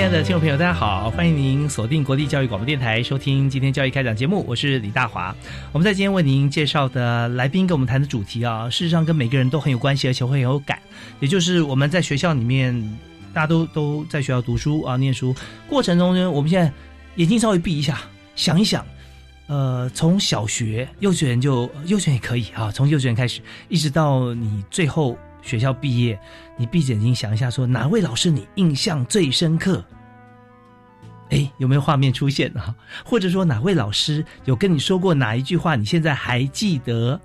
亲爱的听众朋友，大家好！欢迎您锁定国立教育广播电台，收听今天教育开讲节目。我是李大华。我们在今天为您介绍的来宾跟我们谈的主题啊，事实上跟每个人都很有关系，而且会很有感。也就是我们在学校里面，大家都都在学校读书啊，念书过程中呢，我们现在眼睛稍微闭一下，想一想，呃，从小学、幼稚园就幼稚园也可以啊，从幼稚园开始，一直到你最后。学校毕业，你闭着眼睛想一下，说哪位老师你印象最深刻？哎，有没有画面出现啊？或者说哪位老师有跟你说过哪一句话，你现在还记得？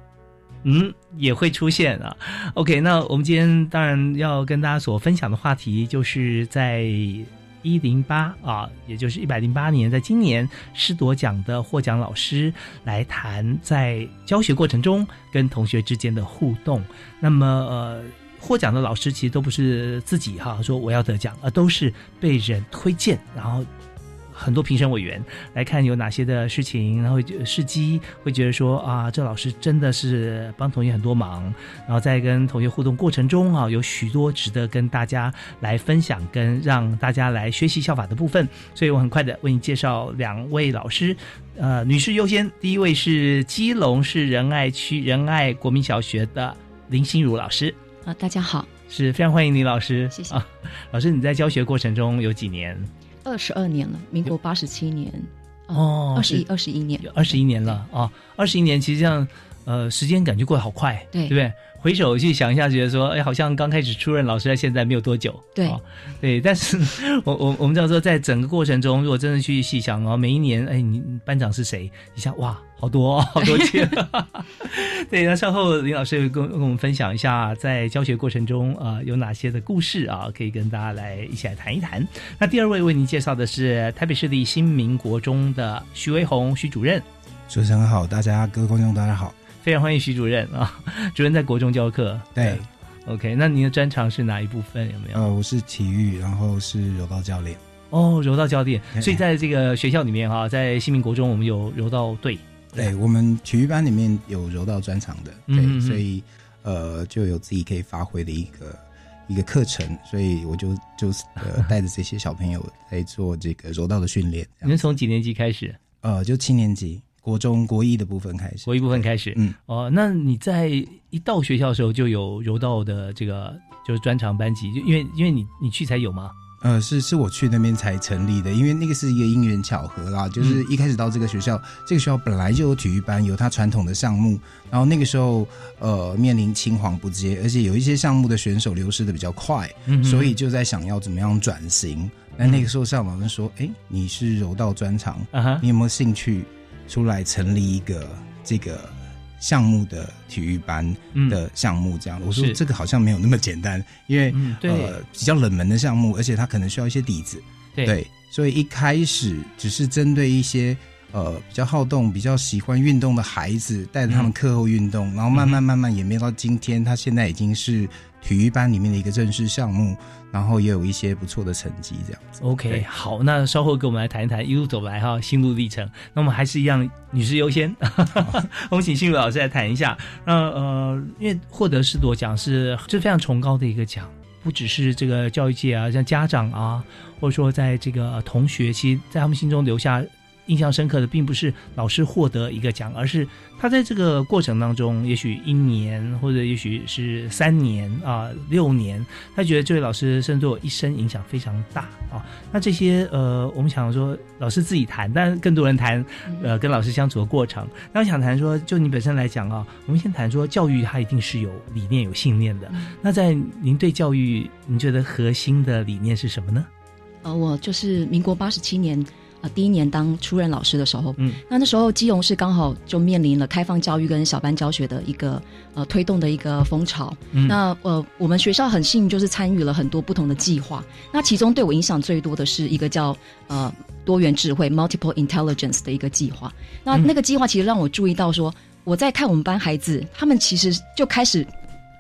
嗯，也会出现啊。OK，那我们今天当然要跟大家所分享的话题，就是在一零八啊，也就是一百零八年，在今年师铎奖的获奖老师来谈在教学过程中跟同学之间的互动。那么，呃，获奖的老师其实都不是自己哈说我要得奖，而都是被人推荐，然后很多评审委员来看有哪些的事情，然后事机会觉得说啊，这老师真的是帮同学很多忙，然后在跟同学互动过程中啊，有许多值得跟大家来分享跟让大家来学习效法的部分。所以我很快的为你介绍两位老师，呃，女士优先，第一位是基隆市仁爱区仁爱国民小学的。林心如老师啊，大家好，是非常欢迎林老师，谢谢啊。老师，你在教学过程中有几年？二十二年了，民国八十七年。哦，二十一二十一年，二十一年了啊，二十一年，其实这样呃，时间感觉过得好快，对对不对？回首去想一下，觉得说，哎，好像刚开始出任老师到，现在没有多久。对，对。但是，我我我们知道说，在整个过程中，如果真的去细想哦，每一年，哎，你班长是谁？一下哇，好多好多届。对，那稍后林老师会跟跟我们分享一下，在教学过程中啊，有哪些的故事啊，可以跟大家来一起来谈一谈。那第二位为您介绍的是台北市立新民国中的徐维宏徐主任。主持人好，大家各位观众大家好。非常欢迎徐主任啊！主任在国中教课，对，OK。那您的专长是哪一部分？有没有？呃，我是体育，然后是柔道教练。哦，柔道教练。所以在这个学校里面哈，在新民国中，我们有柔道队。对，我们体育班里面有柔道专长的，对，所以呃，就有自己可以发挥的一个一个课程。所以我就就呃带着这些小朋友在做这个柔道的训练。你们从几年级开始？呃，就七年级。国中国一的部分开始，国一部分开始，嗯，哦，那你在一到学校的时候就有柔道的这个就是专长班级，就因为因为你你去才有吗？呃，是是我去那边才成立的，因为那个是一个因缘巧合啦，就是一开始到这个学校，这个学校本来就有体育班，有它传统的项目，然后那个时候呃面临青黄不接，而且有一些项目的选手流失的比较快，所以就在想要怎么样转型。那那个时候上网说，哎，你是柔道专长，你有没有兴趣？出来成立一个这个项目的体育班的项目，这样。我说这个好像没有那么简单，因为呃比较冷门的项目，而且它可能需要一些底子，对，所以一开始只是针对一些呃比较好动、比较喜欢运动的孩子，带着他们课后运动，然后慢慢慢慢演变到今天，他现在已经是。体育班里面的一个正式项目，然后也有一些不错的成绩，这样子。OK，好，那稍后跟我们来谈一谈一路走来哈心路历程。那我们还是一样，女士优先，我们请心如老师来谈一下。那呃，因为获得师铎奖是这非常崇高的一个奖，不只是这个教育界啊，像家长啊，或者说在这个同学，其实在他们心中留下印象深刻的，并不是老师获得一个奖，而是他在这个过程当中，也许一年或者也许是三年啊六年，他觉得这位老师甚至对我一生影响非常大啊。那这些呃，我们想说老师自己谈，但更多人谈呃跟老师相处的过程。那我想谈说，就你本身来讲啊，我们先谈说教育它一定是有理念、有信念的。那在您对教育，您觉得核心的理念是什么呢？呃，我就是民国八十七年。第一年当初任老师的时候，嗯，那那时候基隆市刚好就面临了开放教育跟小班教学的一个呃推动的一个风潮。那呃，我们学校很幸运，就是参与了很多不同的计划。那其中对我影响最多的是一个叫呃多元智慧 （Multiple Intelligence） 的一个计划。那那个计划其实让我注意到，说我在看我们班孩子，他们其实就开始。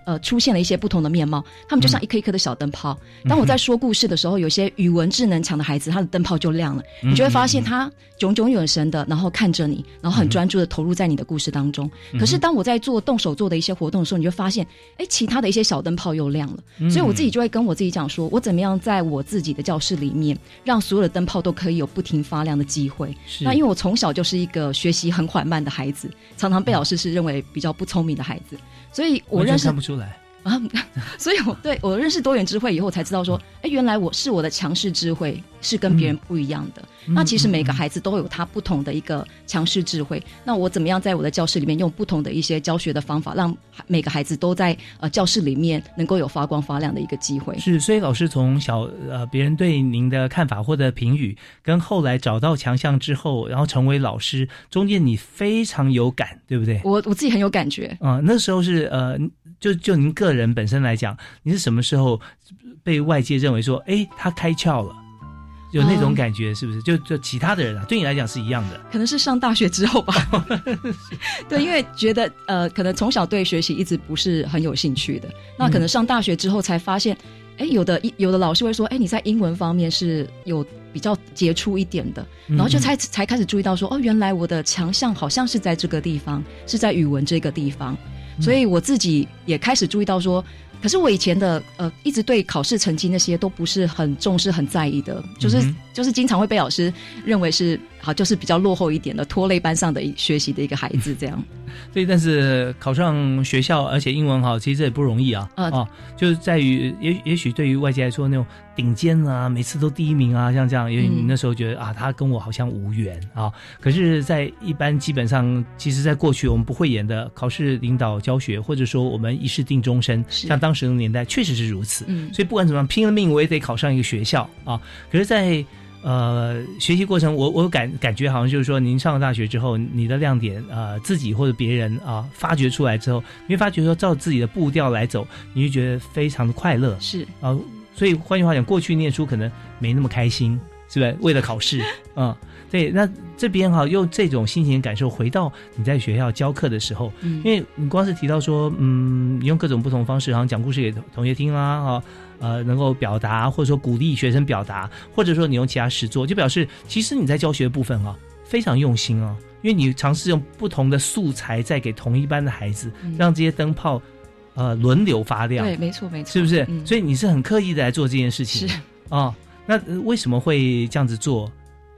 呃，出现了一些不同的面貌，他们就像一颗一颗的小灯泡。当我在说故事的时候，有些语文智能强的孩子，他的灯泡就亮了。你就会发现他炯炯有神的，然后看着你，然后很专注的投入在你的故事当中。可是当我在做动手做的一些活动的时候，你就发现，哎，其他的一些小灯泡又亮了。所以我自己就会跟我自己讲说，我怎么样在我自己的教室里面，让所有的灯泡都可以有不停发亮的机会。那因为我从小就是一个学习很缓慢的孩子，常常被老师是认为比较不聪明的孩子。所以我认识看不出来啊，所以我对我认识多元智慧以后，才知道说，哎，原来我是我的强势智慧。是跟别人不一样的。那其实每个孩子都有他不同的一个强势智慧。那我怎么样在我的教室里面用不同的一些教学的方法，让每个孩子都在呃教室里面能够有发光发亮的一个机会？是，所以老师从小呃别人对您的看法或者评语，跟后来找到强项之后，然后成为老师，中间你非常有感，对不对？我我自己很有感觉啊。那时候是呃，就就您个人本身来讲，你是什么时候被外界认为说，哎，他开窍了？有那种感觉是不是？就就其他的人啊，对你来讲是一样的。可能是上大学之后吧。对，因为觉得呃，可能从小对学习一直不是很有兴趣的。那可能上大学之后才发现，哎，有的有的老师会说，哎，你在英文方面是有比较杰出一点的。然后就才才开始注意到说，哦，原来我的强项好像是在这个地方，是在语文这个地方。所以我自己也开始注意到说。可是我以前的呃，一直对考试成绩那些都不是很重视、很在意的，就是就是经常会被老师认为是好，就是比较落后一点的，拖累班上的学习的一个孩子这样。对，但是考上学校，而且英文好，其实也不容易啊。啊，就是在于也也许对于外界来说，那种顶尖啊，每次都第一名啊，像这样，因为你那时候觉得啊，他跟我好像无缘啊。可是，在一般基本上，其实，在过去我们不会演的考试领导教学，或者说我们一试定终身，像当时的年代确实是如此。嗯，所以不管怎么样，拼了命我也得考上一个学校啊。可是，在呃，学习过程，我我感感觉好像就是说，您上了大学之后，你的亮点，呃，自己或者别人啊，发掘出来之后，你会发觉说，照自己的步调来走，你就觉得非常的快乐。是啊，所以换句话讲，过去念书可能没那么开心，是不是？为了考试，嗯，对。那这边哈，用这种心情感受回到你在学校教课的时候，因为你光是提到说，嗯，你用各种不同方式，好像讲故事给同学听啦，哈。呃，能够表达或者说鼓励学生表达，或者说你用其他实作，就表示其实你在教学部分啊非常用心啊，因为你尝试用不同的素材在给同一班的孩子，让这些灯泡呃轮流发亮。对，没错，没错，是不是？所以你是很刻意的来做这件事情。是啊，那为什么会这样子做？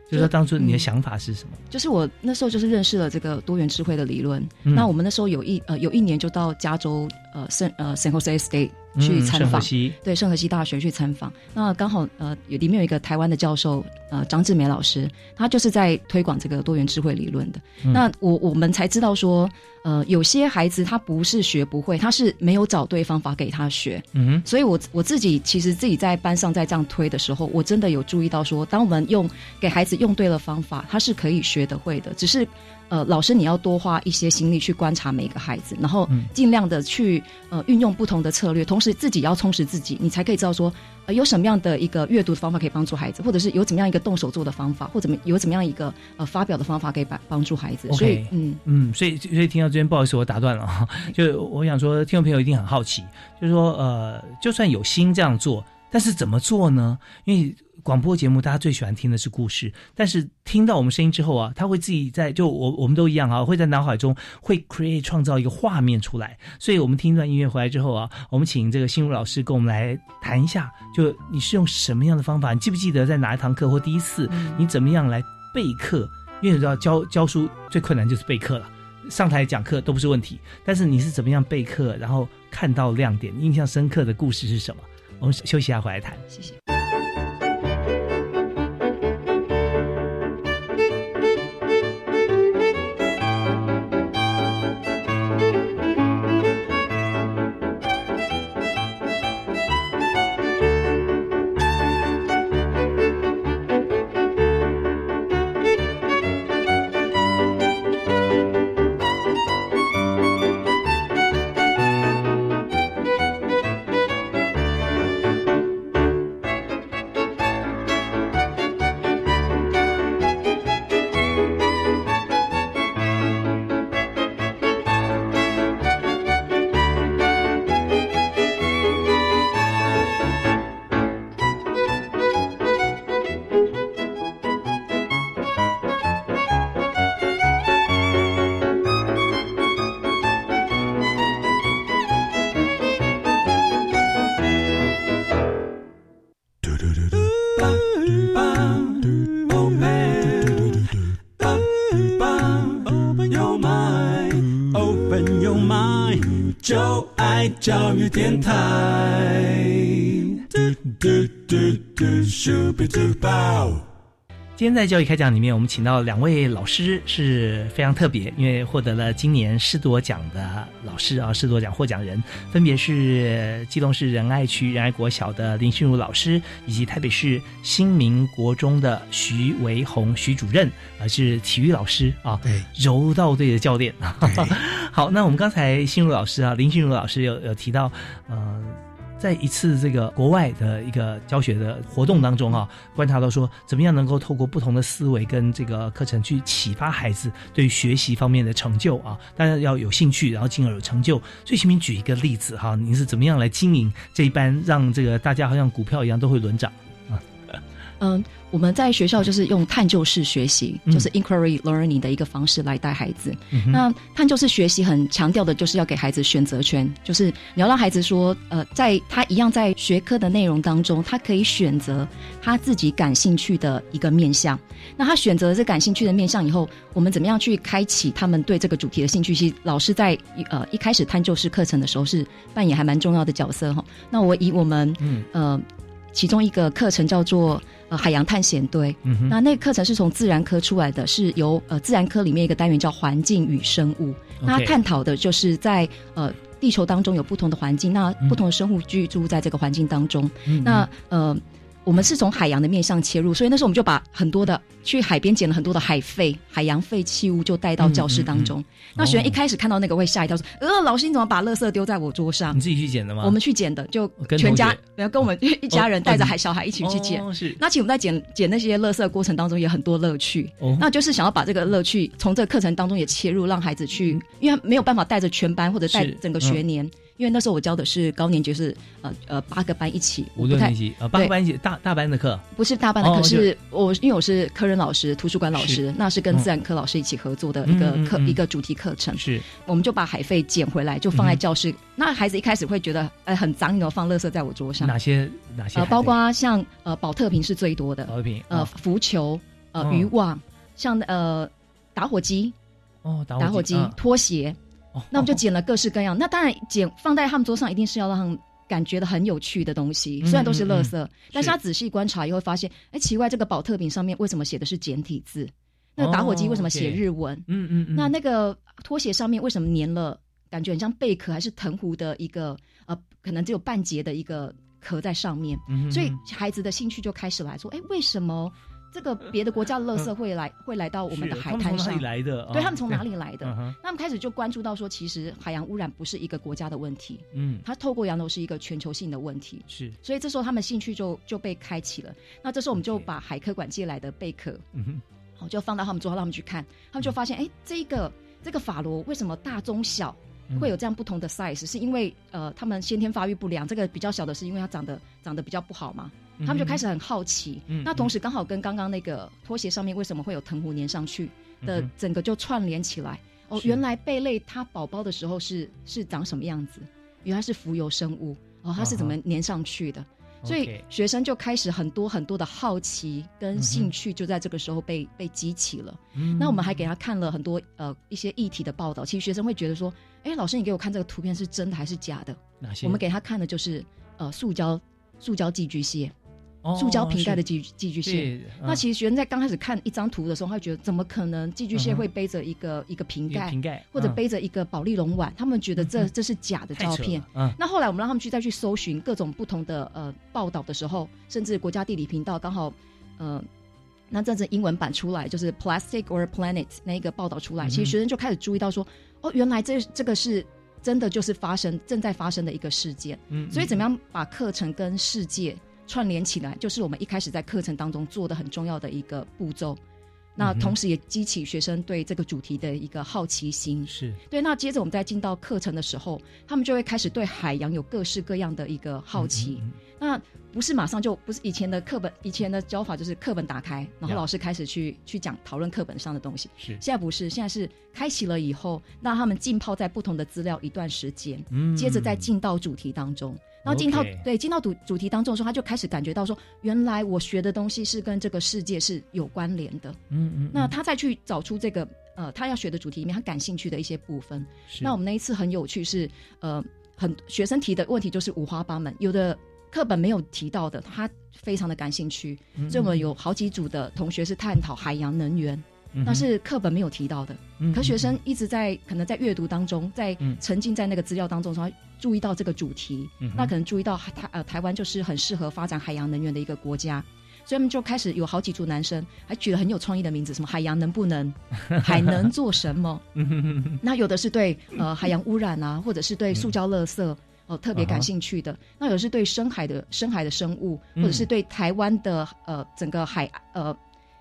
就是说当初你的想法是什么？就是我那时候就是认识了这个多元智慧的理论。那我们那时候有一呃有一年就到加州呃圣呃 San Jose State。去参访，对圣何西大学去参访。那刚好呃，有里面有一个台湾的教授呃，张志梅老师，他就是在推广这个多元智慧理论的。那我我们才知道说，呃，有些孩子他不是学不会，他是没有找对方法给他学。嗯，所以我我自己其实自己在班上在这样推的时候，我真的有注意到说，当我们用给孩子用对了方法，他是可以学得会的，只是。呃，老师，你要多花一些心力去观察每一个孩子，然后尽量的去呃运用不同的策略，同时自己要充实自己，你才可以知道说，呃，有什么样的一个阅读的方法可以帮助孩子，或者是有怎么样一个动手做的方法，或怎么有怎么样一个呃发表的方法可以帮帮助孩子。所以，嗯嗯，所以所以听到这边，不好意思，我打断了哈，就我想说，听众朋友一定很好奇，就是说，呃，就算有心这样做，但是怎么做呢？因为广播节目，大家最喜欢听的是故事，但是听到我们声音之后啊，他会自己在就我我们都一样啊，会在脑海中会 create 创造一个画面出来。所以我们听一段音乐回来之后啊，我们请这个心如老师跟我们来谈一下，就你是用什么样的方法？你记不记得在哪一堂课或第一次你怎么样来备课？因为你知道教教书最困难就是备课了，上台讲课都不是问题，但是你是怎么样备课，然后看到亮点，印象深刻的故事是什么？我 们休息一下回来谈。谢谢。电台。今天在教育开讲里面，我们请到两位老师是非常特别，因为获得了今年师铎奖的老师啊，师铎奖获奖人分别是基隆市仁爱区仁爱国小的林心如老师，以及台北市新民国中的徐维宏徐主任，啊，是体育老师啊，对，柔道队的教练。好，那我们刚才心如老师啊，林心如老师有有提到，呃。在一次这个国外的一个教学的活动当中啊，观察到说怎么样能够透过不同的思维跟这个课程去启发孩子对学习方面的成就啊，当然要有兴趣，然后进而有成就。最前面举一个例子哈，您是怎么样来经营这一班，让这个大家好像股票一样都会轮涨？嗯。我们在学校就是用探究式学习，就是 inquiry learning 的一个方式来带孩子。那探究式学习很强调的就是要给孩子选择权，就是你要让孩子说，呃，在他一样在学科的内容当中，他可以选择他自己感兴趣的一个面向。那他选择这感兴趣的面向以后，我们怎么样去开启他们对这个主题的兴趣？其实老师在呃一开始探究式课程的时候是扮演还蛮重要的角色哈。那我以我们嗯呃其中一个课程叫做。呃，海洋探险队，那那个课程是从自然科出来的，是由呃自然科里面一个单元叫环境与生物，那探讨的就是在呃地球当中有不同的环境，那不同的生物居住在这个环境当中，那呃。我们是从海洋的面向切入，所以那时候我们就把很多的去海边捡了很多的海废、海洋废弃物，就带到教室当中。那学员一开始看到那个会吓一跳，说：“呃，老师你怎么把垃圾丢在我桌上？”你自己去捡的吗？我们去捡的，就全家要跟我们一家人带着孩小孩一起去捡。是。那其实我们在捡捡那些垃圾过程当中也很多乐趣。哦。那就是想要把这个乐趣从这个课程当中也切入，让孩子去，因为没有办法带着全班或者带整个学年。因为那时候我教的是高年级，是呃呃八个班一起，五六年级呃八个班一起大大班的课，不是大班的课，是我因为我是科任老师、图书馆老师，那是跟自然科老师一起合作的一个课一个主题课程。是，我们就把海费捡回来，就放在教室。那孩子一开始会觉得，呃很脏，你要放垃圾在我桌上。哪些哪些？呃，包括像呃保特瓶是最多的，保特瓶呃浮球呃渔网，像呃打火机哦打火机拖鞋。那我们就捡了各式各样。那当然，捡放在他们桌上，一定是要让他们感觉的很有趣的东西。虽然都是垃圾，但是他仔细观察以后发现，哎，奇怪，这个保特瓶上面为什么写的是简体字？那个打火机为什么写日文？嗯嗯嗯。那那个拖鞋上面为什么粘了？感觉很像贝壳还是藤壶的一个呃，可能只有半截的一个壳在上面。所以孩子的兴趣就开始来说，哎，为什么？这个别的国家的垃圾会来会来到我们的海滩上，来的？对他们从哪里来的？他们开始就关注到说，其实海洋污染不是一个国家的问题，嗯，它透过洋流是一个全球性的问题。是，所以这时候他们兴趣就就被开启了。那这时候我们就把海科馆借来的贝壳，嗯好就放到他们桌上，让他们去看，他们就发现，哎，这个这个法螺为什么大中小会有这样不同的 size？是因为呃，他们先天发育不良，这个比较小的是因为它长得长得比较不好嘛。他们就开始很好奇，那同时刚好跟刚刚那个拖鞋上面为什么会有藤壶粘上去的整个就串联起来。哦，原来贝类它宝宝的时候是是长什么样子？原来是浮游生物哦，它是怎么粘上去的？所以学生就开始很多很多的好奇跟兴趣，就在这个时候被被激起了。那我们还给他看了很多呃一些议题的报道，其实学生会觉得说，哎，老师你给我看这个图片是真的还是假的？我们给他看的就是呃塑胶塑胶寄居蟹。塑胶瓶盖的寄寄居蟹，那其实学生在刚开始看一张图的时候，他会觉得怎么可能寄居蟹会背着一个一个瓶盖，瓶盖或者背着一个保利龙碗？他们觉得这这是假的照片。那后来我们让他们去再去搜寻各种不同的呃报道的时候，甚至国家地理频道刚好呃那阵子英文版出来，就是 Plastic or Planet 那一个报道出来，其实学生就开始注意到说，哦，原来这这个是真的就是发生正在发生的一个事件。嗯，所以怎么样把课程跟世界？串联起来，就是我们一开始在课程当中做的很重要的一个步骤。那同时也激起学生对这个主题的一个好奇心。是对。那接着我们在进到课程的时候，他们就会开始对海洋有各式各样的一个好奇。那不是马上就不是以前的课本，以前的教法就是课本打开，然后老师开始去去讲讨论课本上的东西。是。现在不是，现在是开启了以后，让他们浸泡在不同的资料一段时间，接着再进到主题当中。然后进到对进到主主题当中的时候，他就开始感觉到说，原来我学的东西是跟这个世界是有关联的。嗯嗯。那他再去找出这个呃，他要学的主题里面他感兴趣的一些部分。那我们那一次很有趣，是呃，很学生提的问题就是五花八门，有的课本没有提到的，他非常的感兴趣。所以我们有好几组的同学是探讨海洋能源。那是课本没有提到的，可学生一直在可能在阅读当中，在沉浸在那个资料当中，说注意到这个主题，那可能注意到台呃台湾就是很适合发展海洋能源的一个国家，所以他们就开始有好几组男生还取了很有创意的名字，什么海洋能不能，海能做什么？那有的是对呃海洋污染啊，或者是对塑胶垃圾哦特别感兴趣的，那有的是对深海的深海的生物，或者是对台湾的呃整个海呃。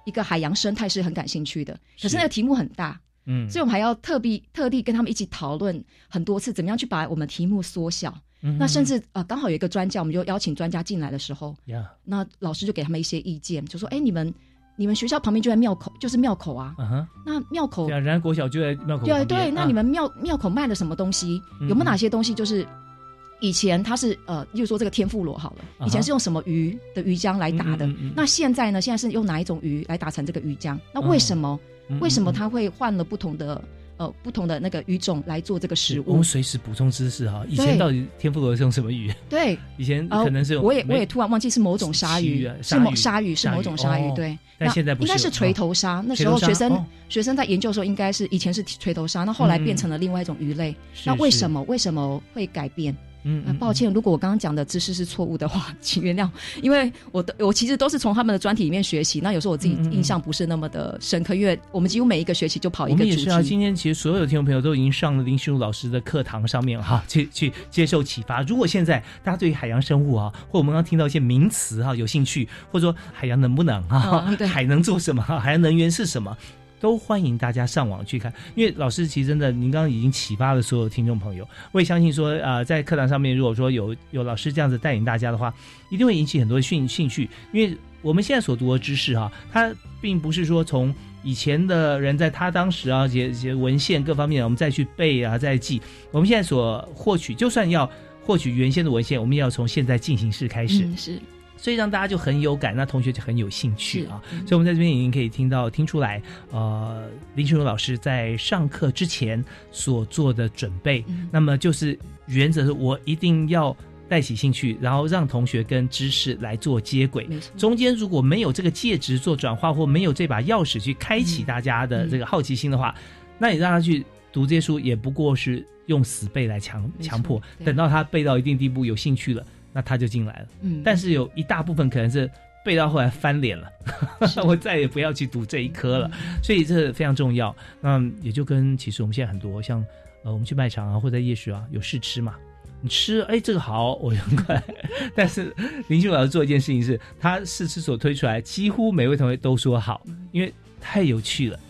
一个海洋生态是很感兴趣的，可是那个题目很大，嗯，所以我们还要特地特地跟他们一起讨论很多次，怎么样去把我们题目缩小。那甚至呃，刚好有一个专家，我们就邀请专家进来的时候，那老师就给他们一些意见，就说：“哎，你们你们学校旁边就在庙口，就是庙口啊，那庙口，然后国小就在庙口，对对，那你们庙庙口卖的什么东西？有没有哪些东西就是？”以前它是呃，就说这个天妇罗好了，以前是用什么鱼的鱼浆来打的？那现在呢？现在是用哪一种鱼来打成这个鱼浆？那为什么？为什么他会换了不同的呃不同的那个鱼种来做这个食物？我们随时补充知识哈。以前到底天妇罗是用什么鱼？对，以前可能是用。我也我也突然忘记是某种鲨鱼，是某鲨鱼是某种鲨鱼。对，但现在应该是锤头鲨。那时候学生学生在研究的时候，应该是以前是锤头鲨，那后来变成了另外一种鱼类。那为什么为什么会改变？嗯，抱歉，如果我刚刚讲的知识是错误的话，请原谅，因为我的我其实都是从他们的专题里面学习，那有时候我自己印象不是那么的深刻，因为我们几乎每一个学期就跑一个主题。也是啊，今天其实所有听众朋友都已经上了林旭如老师的课堂上面哈，去去接受启发。如果现在大家对于海洋生物啊，或我们刚刚听到一些名词啊有兴趣，或者说海洋能不能啊，海能做什么，海洋能源是什么？都欢迎大家上网去看，因为老师其实真的，您刚刚已经启发了所有听众朋友。我也相信说，呃，在课堂上面，如果说有有老师这样子带领大家的话，一定会引起很多兴兴趣。因为我们现在所读的知识哈，它并不是说从以前的人在他当时啊，些些文献各方面，我们再去背啊，再记。我们现在所获取，就算要获取原先的文献，我们也要从现在进行式开始。是。所以让大家就很有感，那同学就很有兴趣啊。所以我们在这边已经可以听到、听出来，呃，林春荣老师在上课之前所做的准备，那么就是原则是我一定要带起兴趣，然后让同学跟知识来做接轨。中间如果没有这个介质做转化，或没有这把钥匙去开启大家的这个好奇心的话，那你让他去读这些书，也不过是用死背来强强迫。等到他背到一定地步，有兴趣了。那他就进来了，嗯，但是有一大部分可能是背到后来翻脸了，我再也不要去读这一科了，所以这非常重要。那也就跟其实我们现在很多像呃，我们去卖场啊，或者夜市啊，有试吃嘛，你吃，哎，这个好，我很快。但是林俊老师做一件事情是，他试吃所推出来，几乎每位同学都说好，因为太有趣了。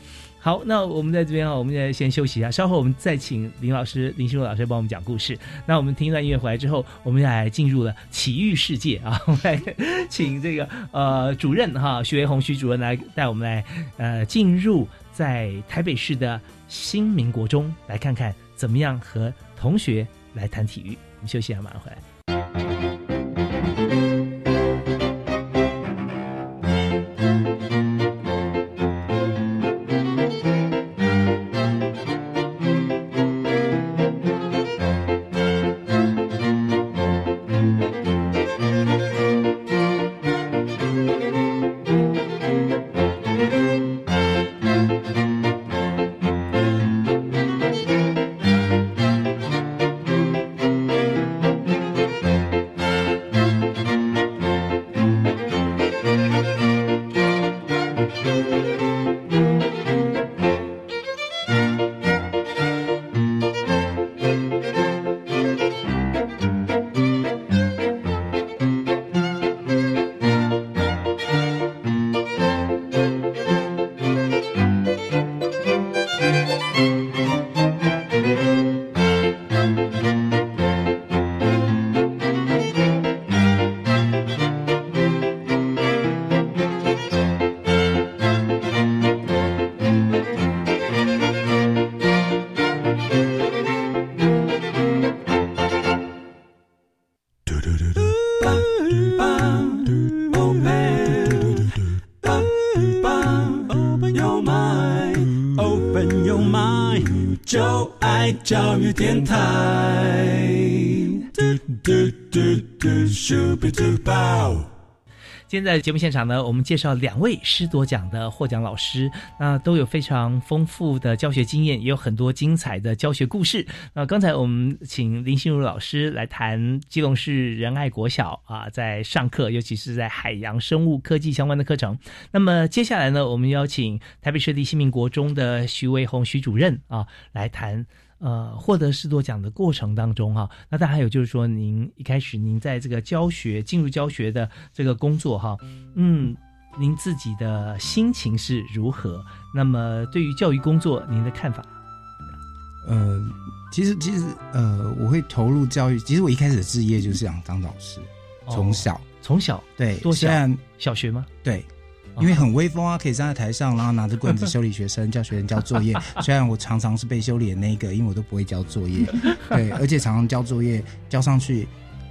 好，那我们在这边啊，我们在先休息一下，稍后我们再请林老师、林心如老师帮我们讲故事。那我们听一段音乐回来之后，我们来进入了体育世界啊，我们来请这个呃主任哈徐维红徐主任来带我们来呃进入在台北市的新民国中，来看看怎么样和同学来谈体育。我们休息一下，马上回来。现在节目现场呢，我们介绍两位师铎奖的获奖老师，那都有非常丰富的教学经验，也有很多精彩的教学故事。那刚才我们请林心如老师来谈基隆市仁爱国小啊，在上课，尤其是在海洋生物科技相关的课程。那么接下来呢，我们邀请台北市立新民国中的徐维宏徐主任啊，来谈。呃，获得士多奖的过程当中哈，那当然还有就是说，您一开始您在这个教学进入教学的这个工作哈，嗯，您自己的心情是如何？那么对于教育工作，您的看法？呃，其实其实呃，我会投入教育。其实我一开始的志业就是想当老师，从小从小对，多小？小学吗？对。因为很威风啊，可以站在台上，然后拿着棍子 修理学生，叫学生交作业。虽然我常常是被修理的那一个，因为我都不会交作业。对，而且常常交作业交上去，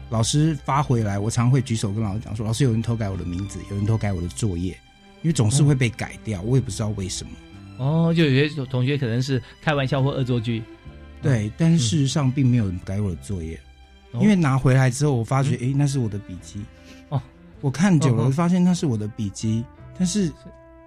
老师发回来，我常会举手跟老师讲说：“老师，有人偷改我的名字，有人偷改我的作业。”因为总是会被改掉，我也不知道为什么。哦，就有些同学可能是开玩笑或恶作剧。对，但是事实上并没有人改我的作业，因为拿回来之后，我发觉，哎，那是我的笔记。哦，我看久了，发现那是我的笔记。但是，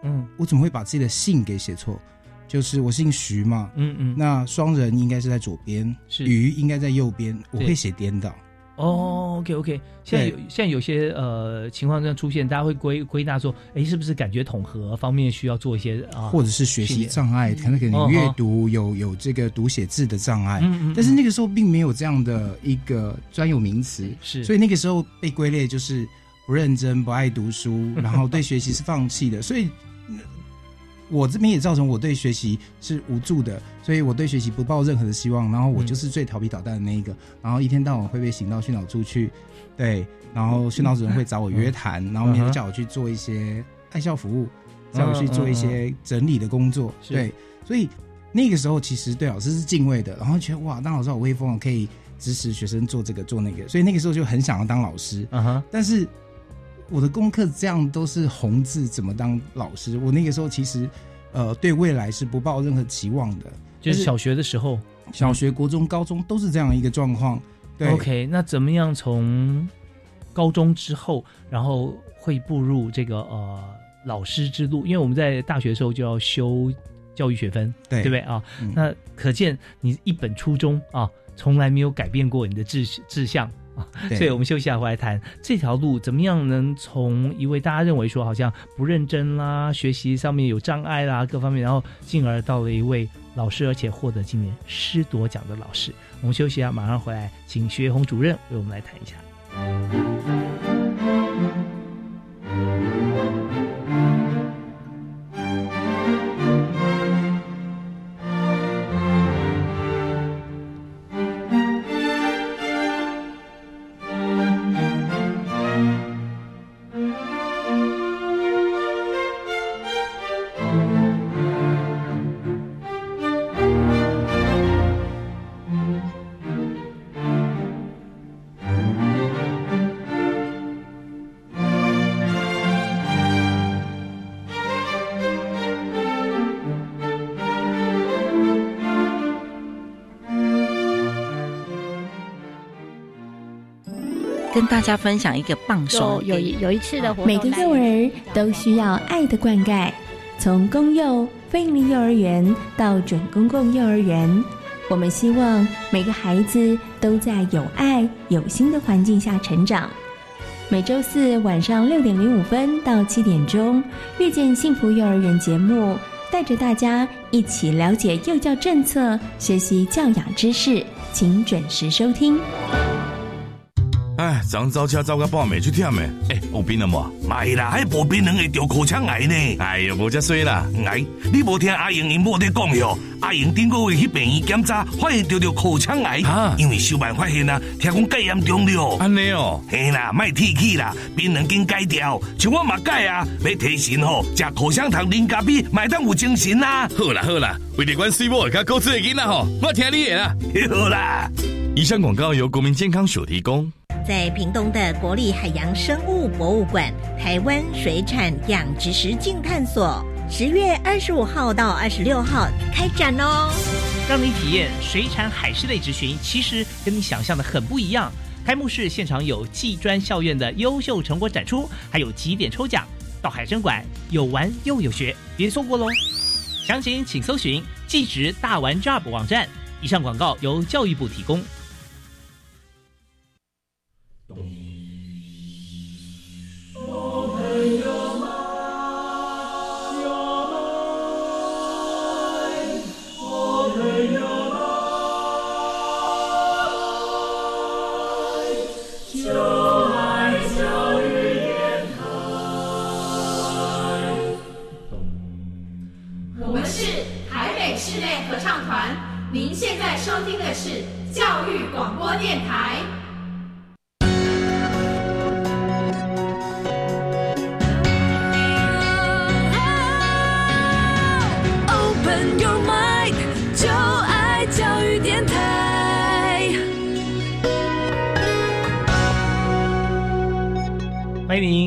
嗯，我怎么会把自己的姓给写错？就是我姓徐嘛，嗯嗯，那双人应该是在左边，是。鱼应该在右边，我会写颠倒。哦，OK OK，现在有现在有些呃情况这样出现，大家会归归纳说，哎，是不是感觉统合方面需要做一些啊？或者是学习障碍，可能可能阅读有有这个读写字的障碍，嗯嗯，但是那个时候并没有这样的一个专有名词，是，所以那个时候被归类就是。不认真，不爱读书，然后对学习是放弃的，所以，我这边也造成我对学习是无助的，所以我对学习不抱任何的希望，然后我就是最调皮捣蛋的那一个，然后一天到晚会被请到训导处去，对，然后训导主任会找我约谈，然后每天叫我去做一些爱校服务，叫我去做一些整理的工作，对，所以那个时候其实对老师是敬畏的，然后觉得哇，当老师好威风，可以支持学生做这个做那个，所以那个时候就很想要当老师，嗯哼，但是。我的功课这样都是红字，怎么当老师？我那个时候其实，呃，对未来是不抱任何期望的。就是小学的时候，小学、国中、高中都是这样一个状况。对，OK，那怎么样从高中之后，然后会步入这个呃老师之路？因为我们在大学的时候就要修教育学分，对对不对啊？那可见你一本初中啊，从来没有改变过你的志志向。所以，我们休息下回来谈这条路怎么样能从一位大家认为说好像不认真啦、学习上面有障碍啦各方面，然后进而到了一位老师，而且获得今年师铎奖的老师。我们休息下，马上回来，请薛红主任为我们来谈一下。大家分享一个棒手有有一次的活动，每个幼儿都需要爱的灌溉。从公幼、非营利幼儿园到准公共幼儿园，我们希望每个孩子都在有爱、有心的环境下成长。每周四晚上六点零五分到七点钟，《遇见幸福幼儿园》节目，带着大家一起了解幼教政策，学习教养知识，请准时收听。哎，昨走车走到半暝去忝的，哎，有病了无？没啦，还无病人会得口腔癌呢。哎呦，无遮衰啦！哎，你无听阿英因某在讲哟？阿英顶个月去病院检查，发现得着口腔癌，因为小办发现啊，听讲介严重了。安尼哦，嘿啦，卖提起啦，病人经改掉，像我嘛改啊，要提神吼，食口香糖、零咖啡，买当有精神啦。好啦好啦，为了关心我，甲高智的囡仔吼，我听你的啦。好啦，以上广告由国民健康署提供。在屏东的国立海洋生物博物馆台湾水产养殖实境探索，十月二十五号到二十六号开展哦，让你体验水产海事类执询，其实跟你想象的很不一样。开幕式现场有技专校院的优秀成果展出，还有几点抽奖。到海参馆有玩又有学，别错过喽！详情请搜寻技职大玩 Job 网站。以上广告由教育部提供。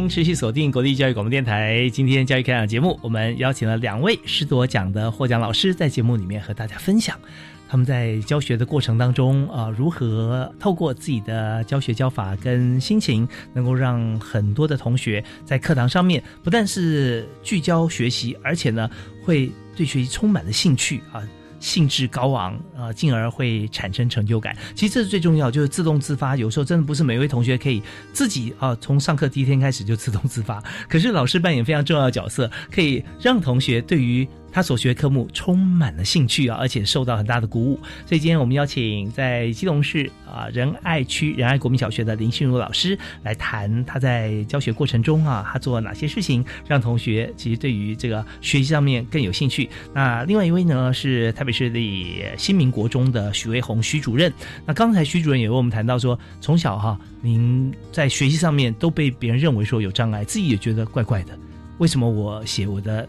持续锁定国立教育广播电台，今天教育开讲节目，我们邀请了两位师铎奖的获奖老师，在节目里面和大家分享他们在教学的过程当中啊，如何透过自己的教学教法跟心情，能够让很多的同学在课堂上面不但是聚焦学习，而且呢，会对学习充满了兴趣啊。兴致高昂啊，进而会产生成就感。其实这是最重要，就是自动自发。有时候真的不是每位同学可以自己啊，从上课第一天开始就自动自发。可是老师扮演非常重要的角色，可以让同学对于。他所学科目充满了兴趣啊，而且受到很大的鼓舞。所以今天我们邀请在基隆市啊仁爱区仁爱国民小学的林信如老师来谈他在教学过程中啊，他做了哪些事情，让同学其实对于这个学习上面更有兴趣。那另外一位呢是台北市立新民国中的许卫红许主任。那刚才许主任也为我们谈到说，从小哈您在学习上面都被别人认为说有障碍，自己也觉得怪怪的。为什么我写我的？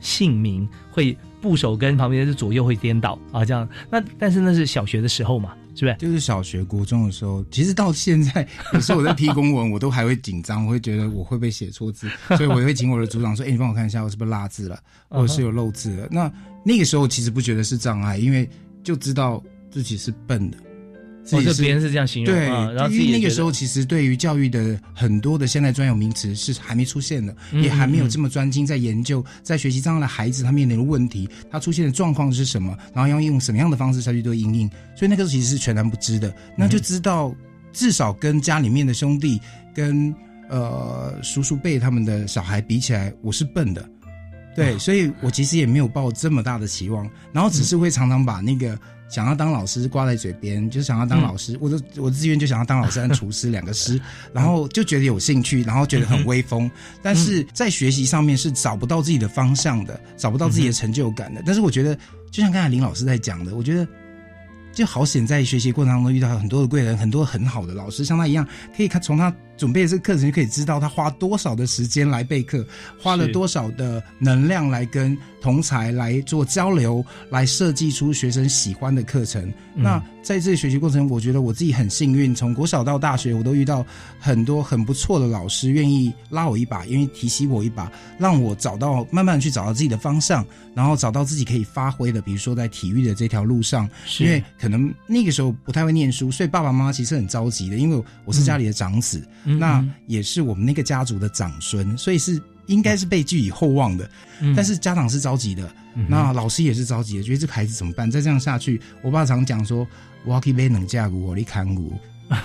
姓名会部首跟旁边是左右会颠倒啊，这样那但是那是小学的时候嘛，是不是？就是小学、国中的时候，其实到现在，有时候我在批公文，我都还会紧张，我会觉得我会不会写错字，所以我会请我的组长说：“哎，你帮我看一下，我是不是落字了，或者是有漏字了？”那那个时候其实不觉得是障碍，因为就知道自己是笨的。或者别人是这样形容，对，然后因为那个时候其实对于教育的很多的现在专有名词是还没出现的，也还没有这么专精在研究，在学习障碍的孩子他面临的问题，他出现的状况是什么，然后要用什么样的方式才去做应应，所以那个时候其实是全然不知的，那就知道至少跟家里面的兄弟跟呃叔叔辈他们的小孩比起来，我是笨的，对，所以我其实也没有抱这么大的期望，然后只是会常常把那个。想要当老师挂在嘴边，就是想要当老师。我的我的志愿就想要当老师和厨师两个师，然后就觉得有兴趣，然后觉得很威风。但是在学习上面是找不到自己的方向的，找不到自己的成就感的。但是我觉得，就像刚才林老师在讲的，我觉得就好险在学习过程当中遇到很多的贵人，很多很好的老师，像他一样，可以看从他。准备这个课程就可以知道他花多少的时间来备课，花了多少的能量来跟同才来做交流，来设计出学生喜欢的课程。那在这个学习过程，我觉得我自己很幸运，从国小到大学，我都遇到很多很不错的老师，愿意拉我一把，愿意提携我一把，让我找到慢慢去找到自己的方向，然后找到自己可以发挥的。比如说在体育的这条路上，因为可能那个时候不太会念书，所以爸爸妈妈其实很着急的，因为我是家里的长子。那也是我们那个家族的长孙，所以是应该是被寄予厚望的。但是家长是着急的，那老师也是着急的，觉得这个孩子怎么办？再这样下去，我爸常讲说：“我要去背冷架鼓，我去看鼓，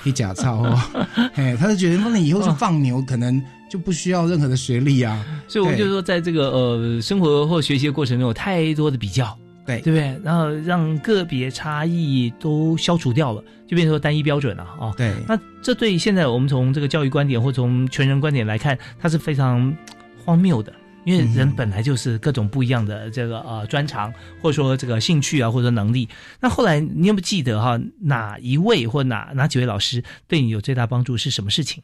去假操。”哎，他就觉得那你以后是放牛，可能就不需要任何的学历啊。所以我们就说，在这个呃生活或学习的过程中，有太多的比较。对对不对？然后让个别差异都消除掉了，就变成说单一标准了啊。对，那这对现在我们从这个教育观点或从全人观点来看，它是非常荒谬的，因为人本来就是各种不一样的这个呃专长，或者说这个兴趣啊，或者能力。那后来你有没有记得哈？哪一位或哪哪几位老师对你有最大帮助是什么事情？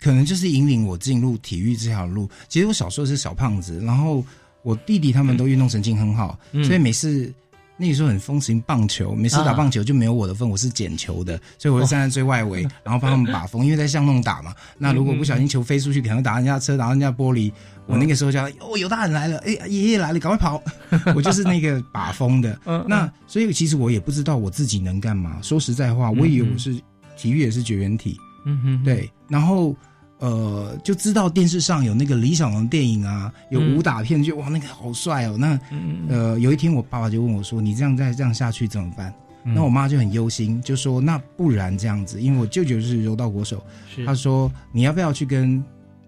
可能就是引领我进入体育这条路。其实我小时候是小胖子，然后。我弟弟他们都运动神经很好，所以每次那个时候很风行棒球，每次打棒球就没有我的份，我是捡球的，所以我就站在最外围，然后帮他们把风，因为在巷弄打嘛。那如果不小心球飞出去，可能打人家车，打人家玻璃。我那个时候叫哦，有大人来了，哎，爷爷来了，赶快跑！我就是那个把风的。那所以其实我也不知道我自己能干嘛。说实在话，我以为我是体育也是绝缘体。嗯哼，对，然后。呃，就知道电视上有那个李小龙电影啊，有武打片，就哇，那个好帅哦。那呃，有一天我爸爸就问我说：“你这样再这样下去怎么办？”那我妈就很忧心，就说：“那不然这样子，因为我舅舅是柔道国手，他说你要不要去跟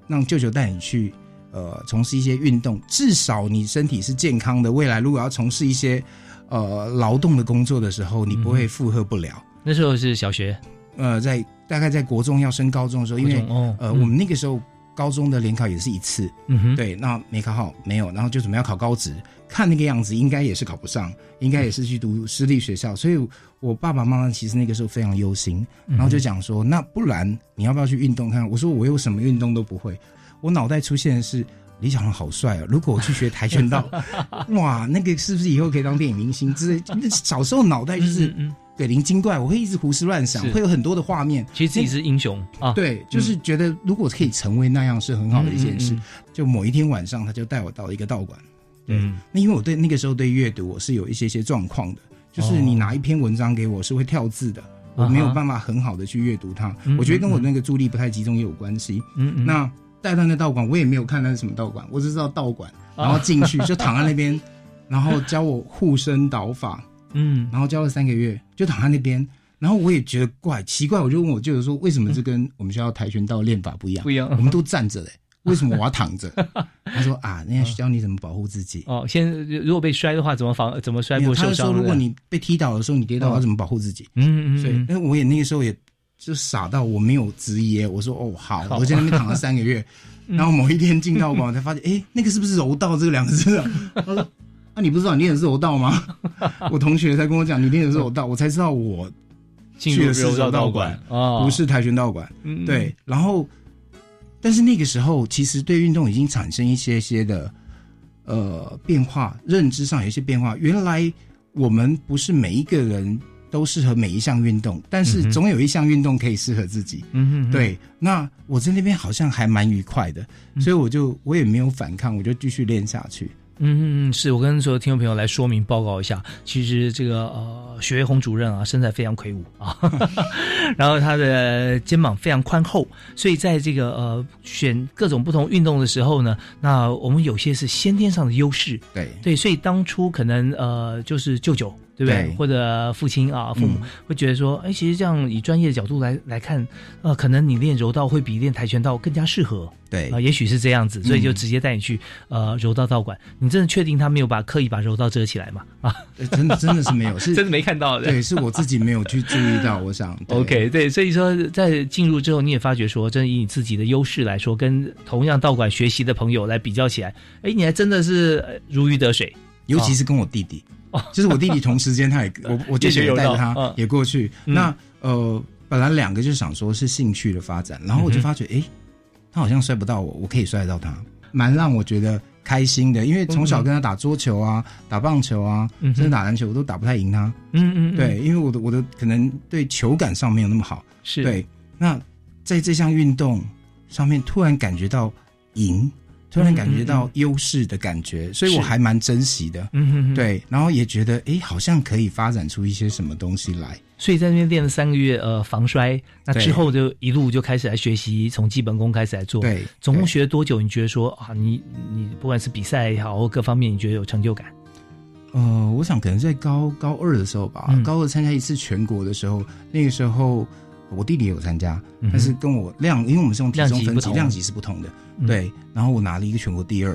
让舅舅带你去呃从事一些运动，至少你身体是健康的。未来如果要从事一些呃劳动的工作的时候，你不会负荷不了。”那时候是小学，呃，在。大概在国中要升高中的时候，因为呃，我们那个时候高中的联考也是一次，对，那没考好，没有，然后就准备要考高职，看那个样子应该也是考不上，应该也是去读私立学校，所以我爸爸妈妈其实那个时候非常忧心，然后就讲说，那不然你要不要去运动看？我说我有什么运动都不会，我脑袋出现的是李小龙好帅啊，如果我去学跆拳道，哇，那个是不是以后可以当电影明星之类？小时候脑袋就是。鬼灵精怪，我会一直胡思乱想，会有很多的画面。其实自己是英雄啊，对，就是觉得如果可以成为那样是很好的一件事。就某一天晚上，他就带我到了一个道馆。对，那因为我对那个时候对阅读我是有一些些状况的，就是你拿一篇文章给我是会跳字的，我没有办法很好的去阅读它。我觉得跟我那个注意力不太集中也有关系。嗯嗯。那带到那道馆，我也没有看那是什么道馆，我只知道道馆，然后进去就躺在那边，然后教我护身导法。嗯，然后教了三个月，就躺在那边，然后我也觉得怪奇怪，我就问我舅舅说，为什么这跟我们学校跆拳道练法不一样？不一样，我们都站着嘞，为什么我要躺着？他说啊，人家教你怎么保护自己。哦，先如果被摔的话，怎么防？怎么摔不受伤？说如果你被踢倒的时候，你跌倒要怎么保护自己？嗯嗯。所以，因为我也那个时候也就傻到我没有质疑，我说哦好，我在那边躺了三个月，然后某一天进道馆，我才发现，哎，那个是不是柔道这个两个字？他说。那你不知道你练的是柔道吗？我同学才跟我讲你练的是柔道，我才知道我去的是柔道馆啊，不是跆拳道馆。对，然后，但是那个时候其实对运动已经产生一些些的呃变化，认知上有一些变化。原来我们不是每一个人都适合每一项运动，但是总有一项运动可以适合自己。嗯对。那我在那边好像还蛮愉快的，所以我就我也没有反抗，我就继续练下去。嗯嗯是我跟所有听众朋友来说明报告一下，其实这个呃，雪月红主任啊，身材非常魁梧啊，然后他的肩膀非常宽厚，所以在这个呃选各种不同运动的时候呢，那我们有些是先天上的优势，对。对，所以当初可能呃就是舅舅。对不对？或者父亲啊，父母会觉得说，哎，其实这样以专业的角度来来看，呃，可能你练柔道会比练跆拳道更加适合。对啊，也许是这样子，所以就直接带你去呃柔道道馆。你真的确定他没有把刻意把柔道遮起来吗？啊，真的真的是没有，是真的没看到。对，是我自己没有去注意到。我想，OK，对，所以说在进入之后，你也发觉说，真的以你自己的优势来说，跟同样道馆学习的朋友来比较起来，哎，你还真的是如鱼得水，尤其是跟我弟弟。就是我弟弟同时间，他也我我弟弟也带着他也过去。那呃，本来两个就想说是兴趣的发展，然后我就发觉，哎，他好像摔不到我，我可以摔得到他，蛮让我觉得开心的。因为从小跟他打桌球啊、打棒球啊，甚至打篮球，我都打不太赢他。嗯嗯，对，因为我的我的可能对球感上没有那么好。是对。那在这项运动上面，突然感觉到赢。突然感觉到优势的感觉，所以我还蛮珍惜的。嗯哼哼，对，然后也觉得哎，好像可以发展出一些什么东西来。所以在那边练了三个月，呃，防摔。那之后就一路就开始来学习，从基本功开始来做。对，总共学了多久？你觉得说啊，你你不管是比赛也好，或各方面，你觉得有成就感？呃，我想可能在高高二的时候吧，高二参加一次全国的时候，那个时候我弟弟也有参加，但是跟我量，因为我们是用体重分级，量级是不同的。对，然后我拿了一个全国第二，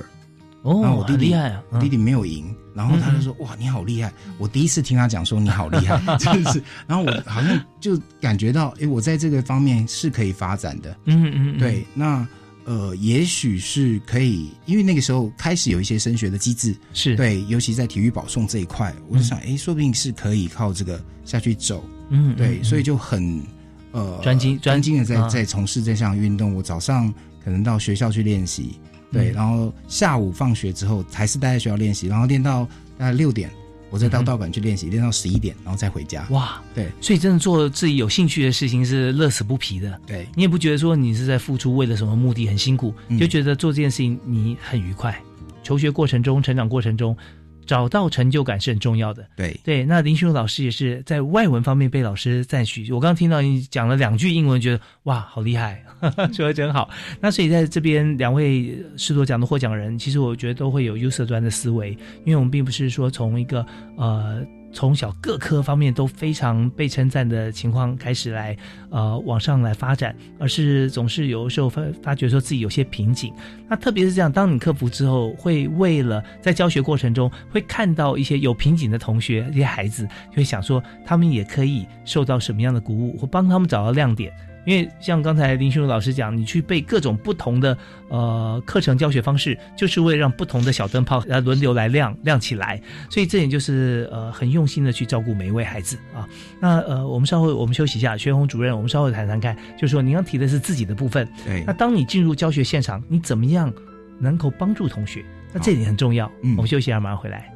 哦，然后我弟弟厉害啊，我弟弟没有赢，然后他就说：“哇，你好厉害！”我第一次听他讲说“你好厉害”，真的是。然后我好像就感觉到，哎，我在这个方面是可以发展的。嗯嗯，对。那呃，也许是可以，因为那个时候开始有一些升学的机制，是对，尤其在体育保送这一块，我就想，哎，说不定是可以靠这个下去走。嗯，对，所以就很呃专精专精的在在从事这项运动。我早上。可能到学校去练习，对，然后下午放学之后还是待在学校练习，然后练到大概六点，我再到道馆去练习，练到十一点，然后再回家。哇，对，所以真的做自己有兴趣的事情是乐此不疲的。对你也不觉得说你是在付出为了什么目的很辛苦，就觉得做这件事情你很愉快。求学过程中，成长过程中。找到成就感是很重要的。对对，那林秀老师也是在外文方面被老师赞许。我刚刚听到你讲了两句英文，觉得哇，好厉害，说的真好。那所以在这边两位师铎奖的获奖人，其实我觉得都会有优色端的思维，因为我们并不是说从一个呃。从小各科方面都非常被称赞的情况开始来，呃，往上来发展，而是总是有时候发发觉说自己有些瓶颈。那特别是这样，当你克服之后，会为了在教学过程中会看到一些有瓶颈的同学、这些孩子，就会想说他们也可以受到什么样的鼓舞，或帮他们找到亮点。因为像刚才林训老师讲，你去背各种不同的呃课程教学方式，就是为了让不同的小灯泡来轮流来亮亮起来。所以这点就是呃很用心的去照顾每一位孩子啊。那呃我们稍后我们休息一下，薛红主任，我们稍后谈谈看，就是说您刚提的是自己的部分。对。那当你进入教学现场，你怎么样能够帮助同学？那这点很重要。嗯。我们休息一下，马上回来。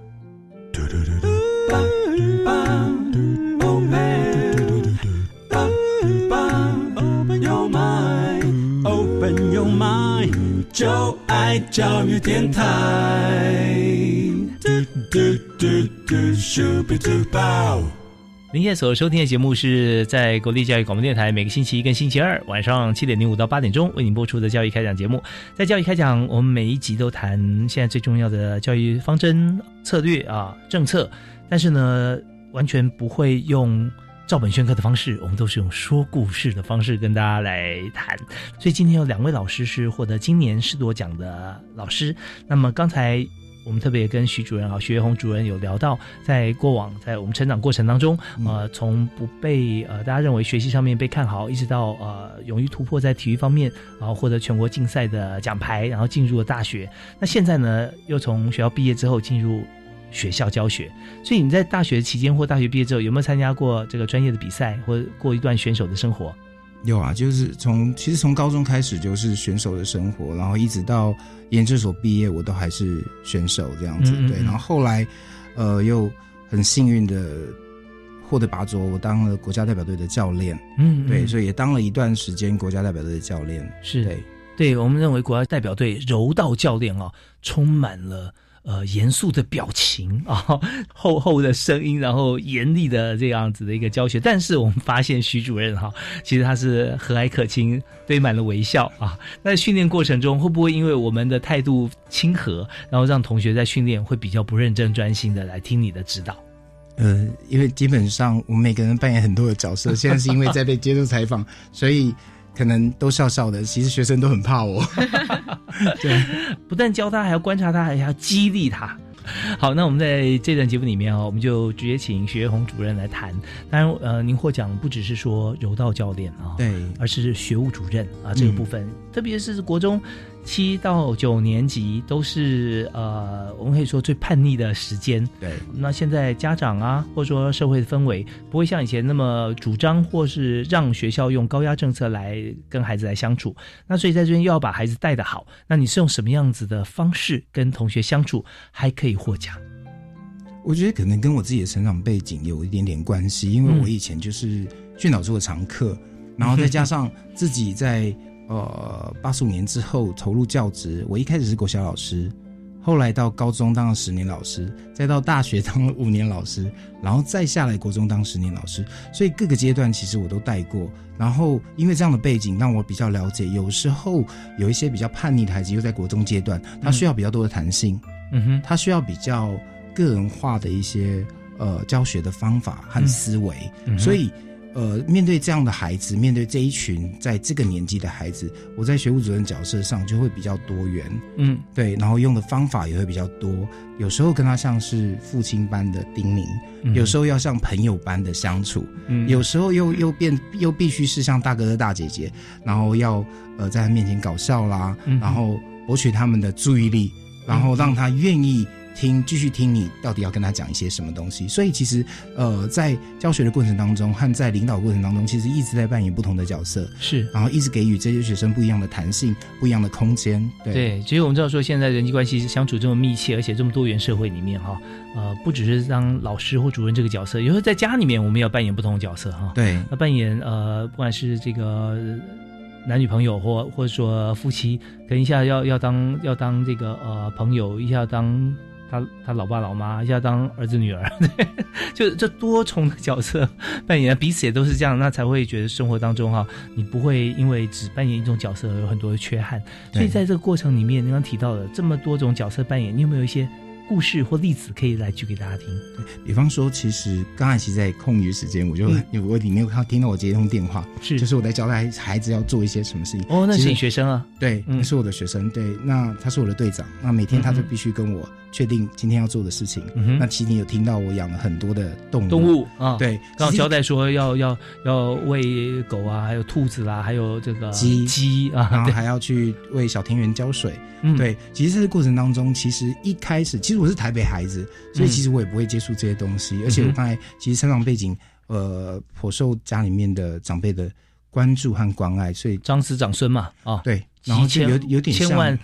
就爱教育电台。您现在所收听的节目是在国立教育广播电台，每个星期一跟星期二晚上七点零五到八点钟为您播出的教育开讲节目。在教育开讲，我们每一集都谈现在最重要的教育方针、策略啊政策，但是呢，完全不会用。照本宣科的方式，我们都是用说故事的方式跟大家来谈。所以今天有两位老师是获得今年师铎奖的老师。那么刚才我们特别跟徐主任啊、徐月红主任有聊到，在过往在我们成长过程当中，呃，从不被呃大家认为学习上面被看好，一直到呃勇于突破在体育方面，然后获得全国竞赛的奖牌，然后进入了大学。那现在呢，又从学校毕业之后进入。学校教学，所以你在大学期间或大学毕业之后，有没有参加过这个专业的比赛，或过一段选手的生活？有啊，就是从其实从高中开始就是选手的生活，然后一直到研究所毕业，我都还是选手这样子。对，然后后来，呃，又很幸运的获得拔擢，我当了国家代表队的教练。嗯，对，所以也当了一段时间国家代表队的教练。是对，对我们认为国家代表队柔道教练哦，充满了。呃，严肃的表情 啊，厚厚的声音，然后严厉的这样子的一个教学。但是我们发现徐主任哈，其实他是和蔼可亲，堆满了微笑啊。在训练过程中，会不会因为我们的态度亲和，然后让同学在训练会比较不认真专心的来听你的指导？呃，因为基本上我们每个人扮演很多的角色，现在是因为在被接受采访，所以。可能都笑笑的，其实学生都很怕我。对，不但教他，还要观察他，还要激励他。好，那我们在这段节目里面哦，我们就直接请徐月红主任来谈。当然，呃，您获奖不只是说柔道教练啊，对，而是学务主任啊这个部分，特别是国中。七到九年级都是呃，我们可以说最叛逆的时间。对，那现在家长啊，或者说社会的氛围，不会像以前那么主张或是让学校用高压政策来跟孩子来相处。那所以在这边又要把孩子带得好，那你是用什么样子的方式跟同学相处，还可以获奖？我觉得可能跟我自己的成长背景有一点点关系，因为我以前就是训导处的常客，然后再加上自己在。呃，八十五年之后投入教职，我一开始是国小老师，后来到高中当了十年老师，再到大学当了五年老师，然后再下来国中当十年老师，所以各个阶段其实我都带过。然后因为这样的背景，让我比较了解，有时候有一些比较叛逆的孩子，又在国中阶段，他需要比较多的弹性，嗯哼，他需要比较个人化的一些呃教学的方法和思维，所以。呃，面对这样的孩子，面对这一群在这个年纪的孩子，我在学务主任角色上就会比较多元，嗯，对，然后用的方法也会比较多。有时候跟他像是父亲般的叮咛，有时候要像朋友般的相处，嗯，有时候又又变又必须是像大哥哥大姐姐，然后要呃在他面前搞笑啦，然后博取他们的注意力，然后让他愿意听，继续听你到底要跟他讲一些什么东西。所以其实呃，在教学的过程当中和在领导过程当中，其实一直在扮演不同的角色，是，然后一直给予这些学生不一样的弹性、不一样的空间。对，其实我们知道说，现在人际关系相处这么密切，而且这么多元社会里面哈，呃，不只是当老师或主任这个角色，有时候在家里面我们要扮演不同的角色哈。对，那扮演呃，不管是这个。男女朋友或或者说夫妻，等一下要要当要当这个呃朋友，一下当他他老爸老妈，一下当儿子女儿，就这多重的角色扮演，彼此也都是这样，那才会觉得生活当中哈，你不会因为只扮演一种角色有很多的缺憾。所以在这个过程里面，你刚提到的这么多种角色扮演，你有没有一些？故事或例子可以来举给大家听。对比方说，其实刚才其实，在空余时间，我就有我里面有看听到我接一通电话，是就是我在交代孩子要做一些什么事情。哦，那是你学生啊？对，那是我的学生。对，那他是我的队长。那每天他就必须跟我确定今天要做的事情。那其实你有听到我养了很多的动物。动物啊，对，刚交代说要要要喂狗啊，还有兔子啦，还有这个鸡鸡啊，然后还要去为小田园浇水。对，其实这个过程当中，其实一开始，其实我是台北孩子，所以其实我也不会接触这些东西。而且我刚才其实成长背景，呃，颇受家里面的长辈的关注和关爱，所以长子长孙嘛，啊，对，然后就有有点千万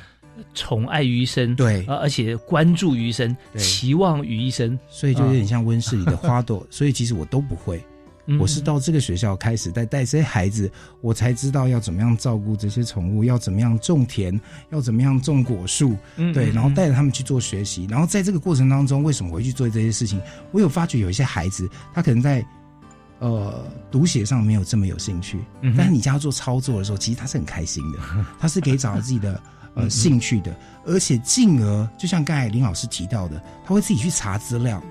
宠爱于一身，对，而且关注于一身，期望于一身，所以就有点像温室里的花朵。所以其实我都不会。我是到这个学校开始在带这些孩子，我才知道要怎么样照顾这些宠物，要怎么样种田，要怎么样种果树，对，然后带着他们去做学习。然后在这个过程当中，为什么我会去做这些事情？我有发觉有一些孩子，他可能在呃读写上没有这么有兴趣，但是你教他做操作的时候，其实他是很开心的，他是可以找到自己的呃兴趣的，而且进而就像刚才林老师提到的，他会自己去查资料。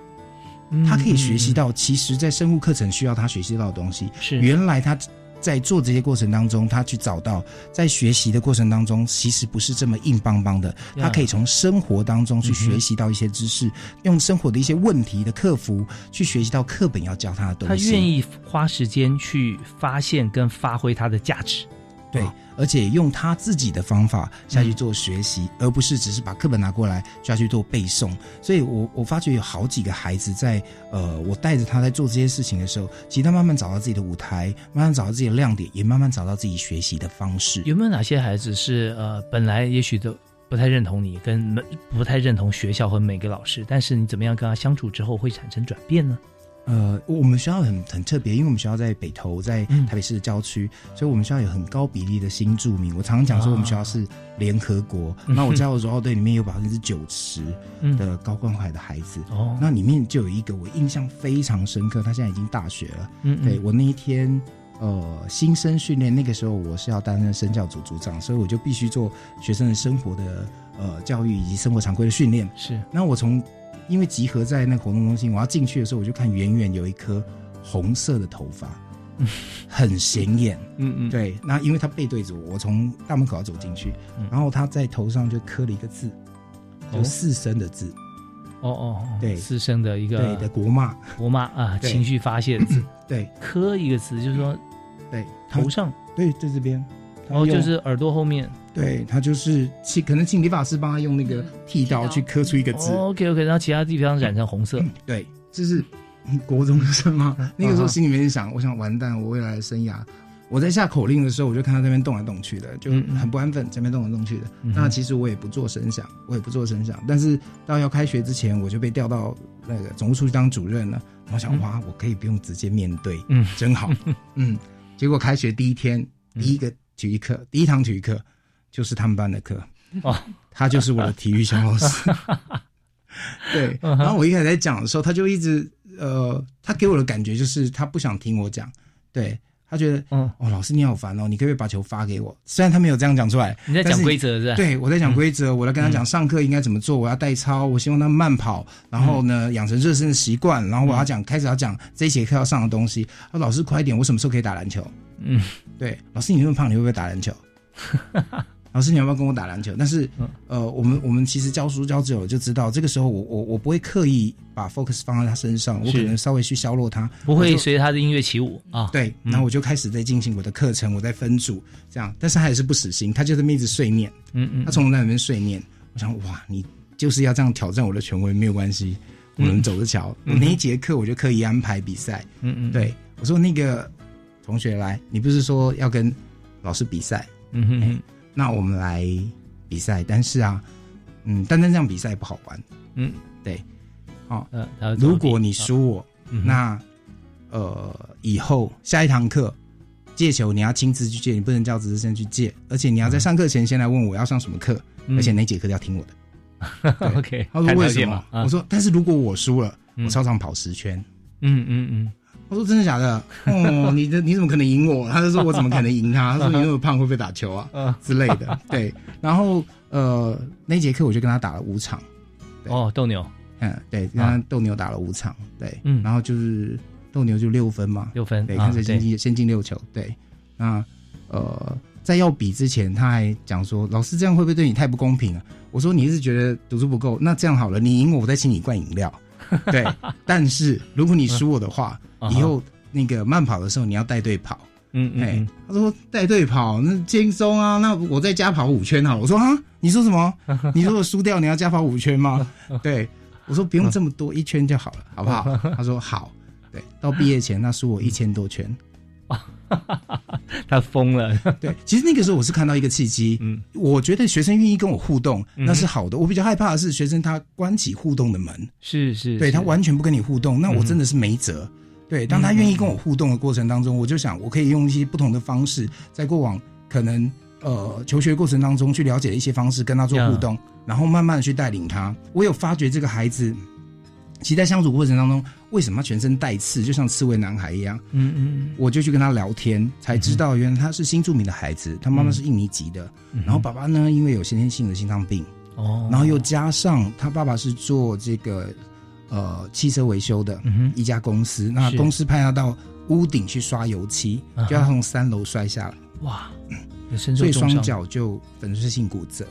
他可以学习到，其实，在生物课程需要他学习到的东西，是原来他在做这些过程当中，他去找到，在学习的过程当中，其实不是这么硬邦邦的。他可以从生活当中去学习到一些知识，用生活的一些问题的克服，去学习到课本要教他的东西。他愿意花时间去发现跟发挥他的价值。对，而且用他自己的方法下去做学习，而不是只是把课本拿过来下去做背诵。所以，我我发觉有好几个孩子在呃，我带着他在做这些事情的时候，其实他慢慢找到自己的舞台，慢慢找到自己的亮点，也慢慢找到自己学习的方式。有没有哪些孩子是呃，本来也许都不太认同你，跟不太认同学校和每个老师，但是你怎么样跟他相处之后会产生转变呢？呃，我们学校很很特别，因为我们学校在北投，在台北市的郊区，所以我们学校有很高比例的新住民。我常常讲说，我们学校是联合国。那我教的柔道队里面有百分之九十的高关怀的孩子。哦，那里面就有一个我印象非常深刻，他现在已经大学了。嗯，对我那一天呃新生训练，那个时候我是要担任生教组组长，所以我就必须做学生的生活的呃教育以及生活常规的训练。是，那我从因为集合在那个活动中心，我要进去的时候，我就看远远有一颗红色的头发，很显眼。嗯嗯，对。那因为他背对着我，我从大门口要走进去，然后他在头上就刻了一个字，就四声的字。哦哦，对，四声的一个对的国骂，国骂啊，情绪发泄字。对，刻一个词，就是说，对，头上，对，在这边。哦，就是耳朵后面。对他就是请，可能请理发师帮他用那个剃刀去刻出一个字。OK OK，然后其他地方染成红色。对，这是国中生吗？那个时候心里面想，我想完蛋，我未来的生涯。我在下口令的时候，我就看他那边动来动去的，就很不安分，这边动来动去的。那其实我也不做声响，我也不做声响。但是到要开学之前，我就被调到那个总务处去当主任了。我想，哇，我可以不用直接面对，嗯，真好，嗯。结果开学第一天，第一个体育课，第一堂体育课。就是他们班的课哦，他就是我的体育小老师。对，然后我一开始在讲的时候，他就一直呃，他给我的感觉就是他不想听我讲，对他觉得嗯哦，老师你好烦哦，你可不可以把球发给我？虽然他没有这样讲出来，你在讲规则是吧？对，我在讲规则，我在跟他讲上课应该怎么做，我要带操，我希望他慢跑，然后呢养成热身的习惯，然后我要讲开始要讲这一节课要上的东西。说老师快一点，我什么时候可以打篮球？嗯，对，老师你那么胖，你会不会打篮球？老师，你要不要跟我打篮球？但是，呃，我们我们其实教书教久了就知道，这个时候我我我不会刻意把 focus 放在他身上，我可能稍微去削弱他，不会随着他的音乐起舞啊。对，然后我就开始在进行我的课程，我在分组这样，但是他还是不死心，他就这么一直碎念，嗯嗯，他从那里面碎念。我想，哇，你就是要这样挑战我的权威，没有关系，我们走着瞧。那一节课我就刻意安排比赛。嗯嗯，对我说那个同学来，你不是说要跟老师比赛？嗯哼，那我们来比赛。但是啊，嗯，单单这样比赛不好玩。嗯，对，好，呃，如果你输我，那呃，以后下一堂课借球你要亲自去借，你不能叫值日生去借，而且你要在上课前先来问我要上什么课，而且哪节课要听我的。OK，他说为什么？我说，但是如果我输了，我操场跑十圈。嗯嗯嗯。他说真的假的？哦，你的你怎么可能赢我？他就说我怎么可能赢他？他说你那么胖会不会打球啊？之类的。对，然后呃，那节课我就跟他打了五场。哦，斗牛。嗯，对，跟他斗牛打了五场。对，嗯，然后就是斗牛就六分嘛，六分。对，看谁先进先进六球。对，那呃。在要比之前，他还讲说：“老师这样会不会对你太不公平啊？”我说：“你是觉得读书不够？那这样好了，你赢我，我再请你灌饮料。对，但是如果你输我的话，以后那个慢跑的时候你要带队跑。嗯嗯。他说带队跑那轻松啊，那我在家跑五圈好。我说啊，你说什么？你如果输掉，你要加跑五圈吗？对，我说不用这么多，一圈就好了，好不好？他说好。对，到毕业前他输我一千多圈。他疯了。对，其实那个时候我是看到一个契机。嗯，我觉得学生愿意跟我互动，那是好的。我比较害怕的是学生他关起互动的门。是是，对他完全不跟你互动，那我真的是没辙。对，当他愿意跟我互动的过程当中，我就想我可以用一些不同的方式，在过往可能呃求学过程当中去了解的一些方式跟他做互动，然后慢慢的去带领他。我有发觉这个孩子。其实，在相处过程当中，为什么他全身带刺，就像刺猬男孩一样？嗯嗯，我就去跟他聊天，才知道原来他是新住民的孩子，他妈妈是印尼籍的，然后爸爸呢，因为有先天性的心脏病，哦，然后又加上他爸爸是做这个呃汽车维修的一家公司，那公司派他到屋顶去刷油漆，就要从三楼摔下来，哇，所以双脚就粉碎性骨折，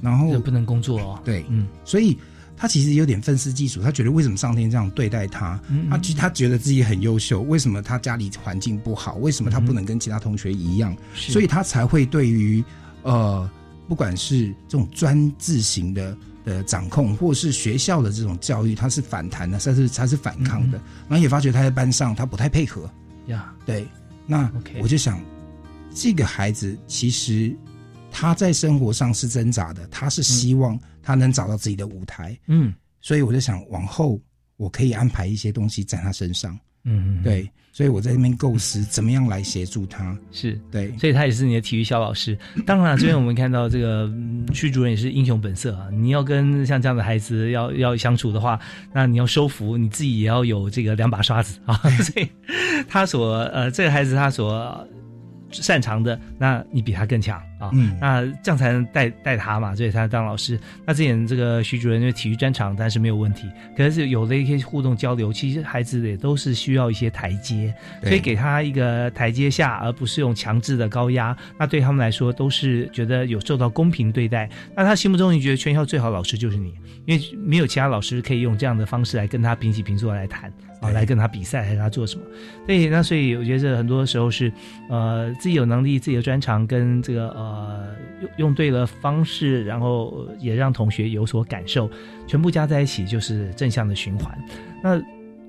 然后不能工作哦，对，嗯，所以。他其实有点愤世嫉俗，他觉得为什么上天这样对待他？他觉他觉得自己很优秀，为什么他家里环境不好？为什么他不能跟其他同学一样？所以他才会对于呃，不管是这种专制型的的掌控，或是学校的这种教育，他是反弹的，他是他是反抗的。然后也发觉他在班上他不太配合呀。对，那我就想，这个孩子其实他在生活上是挣扎的，他是希望。他能找到自己的舞台，嗯，所以我就想往后我可以安排一些东西在他身上，嗯，对，所以我在那边构思怎么样来协助他，是。对，所以他也是你的体育小老师。当然，这边我们看到这个徐主任也是英雄本色啊，你要跟像这样的孩子要要相处的话，那你要收服你自己，也要有这个两把刷子啊。所以他所呃，这个孩子他所。擅长的，那你比他更强啊！嗯那这样才能带带他嘛，所以他当老师。那之前这个徐主任因为体育专长，但是没有问题。可是有了一些互动交流，其实孩子也都是需要一些台阶，所以给他一个台阶下，而不是用强制的高压。那对他们来说，都是觉得有受到公平对待。那他心目中，你觉得全校最好老师就是你，因为没有其他老师可以用这样的方式来跟他平起平坐来谈。啊，来跟他比赛，还是他做什么？对，那所以我觉得很多时候是，呃，自己有能力，自己的专长跟这个呃用用对了方式，然后也让同学有所感受，全部加在一起就是正向的循环。那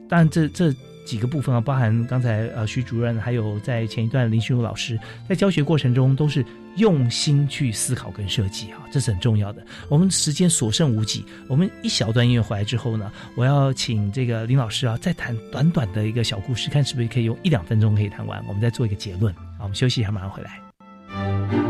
当然，这这。几个部分啊，包含刚才呃徐主任，还有在前一段林旭如老师在教学过程中都是用心去思考跟设计啊，这是很重要的。我们时间所剩无几，我们一小段音乐回来之后呢，我要请这个林老师啊再谈短短的一个小故事，看是不是可以用一两分钟可以谈完，我们再做一个结论。好，我们休息一下，马上回来。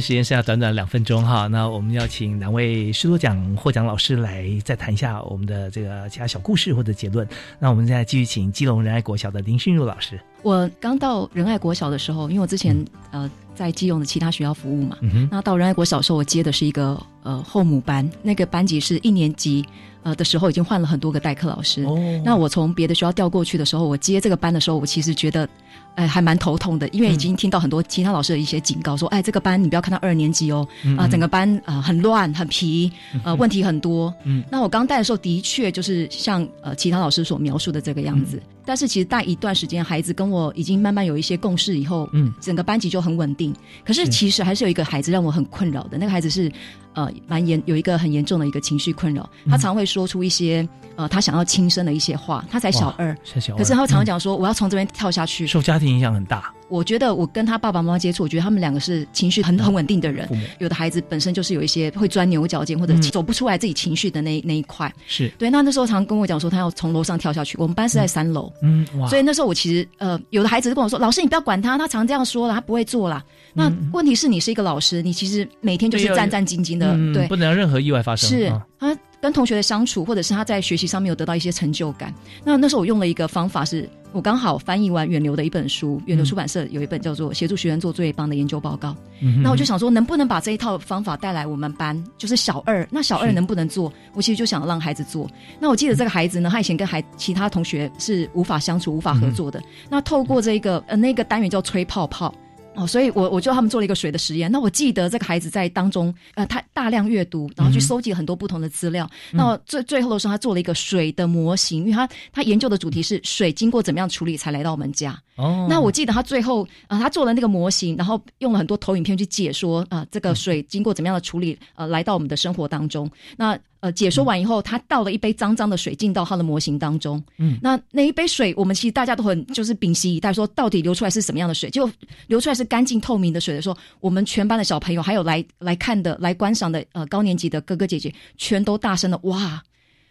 时间剩下短短两分钟哈，那我们要请两位师多奖获奖老师来再谈一下我们的这个其他小故事或者结论。那我们现在继续请基隆仁爱国小的林训儒老师。我刚到仁爱国小的时候，因为我之前呃在基隆的其他学校服务嘛，那到仁爱国小时候，我接的是一个呃后母班，那个班级是一年级。呃的时候已经换了很多个代课老师。哦。那我从别的学校调过去的时候，我接这个班的时候，我其实觉得，哎，还蛮头痛的，因为已经听到很多其他老师的一些警告，说，哎，这个班你不要看到二年级哦，啊，整个班啊很乱很皮，呃，问题很多。嗯。那我刚带的时候，的确就是像呃其他老师所描述的这个样子。但是其实带一段时间，孩子跟我已经慢慢有一些共识以后，嗯，整个班级就很稳定。可是其实还是有一个孩子让我很困扰的，那个孩子是。呃，蛮严，有一个很严重的一个情绪困扰，他常会说出一些呃，他想要轻生的一些话。他才小二，可是他常常讲说，我要从这边跳下去。受家庭影响很大。我觉得我跟他爸爸妈妈接触，我觉得他们两个是情绪很很稳定的人。有的孩子本身就是有一些会钻牛角尖或者走不出来自己情绪的那那一块。是对。那那时候常跟我讲说，他要从楼上跳下去。我们班是在三楼，嗯，哇所以那时候我其实呃，有的孩子跟我说，老师你不要管他，他常这样说了，他不会做了。那问题是你是一个老师，你其实每天就是战战兢兢的，对，不能让任何意外发生。是他跟同学的相处，或者是他在学习上面有得到一些成就感。那那时候我用了一个方法，是我刚好翻译完远流的一本书，远流出版社有一本叫做《协助学员做最棒的研究报告》。那我就想说，能不能把这一套方法带来我们班？就是小二，那小二能不能做？我其实就想让孩子做。那我记得这个孩子呢，他以前跟孩其他同学是无法相处、无法合作的。那透过这个呃那个单元叫吹泡泡。哦，所以我我就他们做了一个水的实验。那我记得这个孩子在当中，呃，他大量阅读，然后去收集很多不同的资料。那最最后的时候，他做了一个水的模型，因为他他研究的主题是水经过怎么样处理才来到我们家。哦，那我记得他最后啊，他做了那个模型，然后用了很多投影片去解说啊，这个水经过怎么样的处理，呃，来到我们的生活当中。那呃，解说完以后，他倒了一杯脏脏的水进到他的模型当中。嗯，那那一杯水，我们其实大家都很就是屏息以待，说到底流出来是什么样的水？就流出来是干净透明的水的时候，我们全班的小朋友还有来来看的、来观赏的呃高年级的哥哥姐姐，全都大声的哇！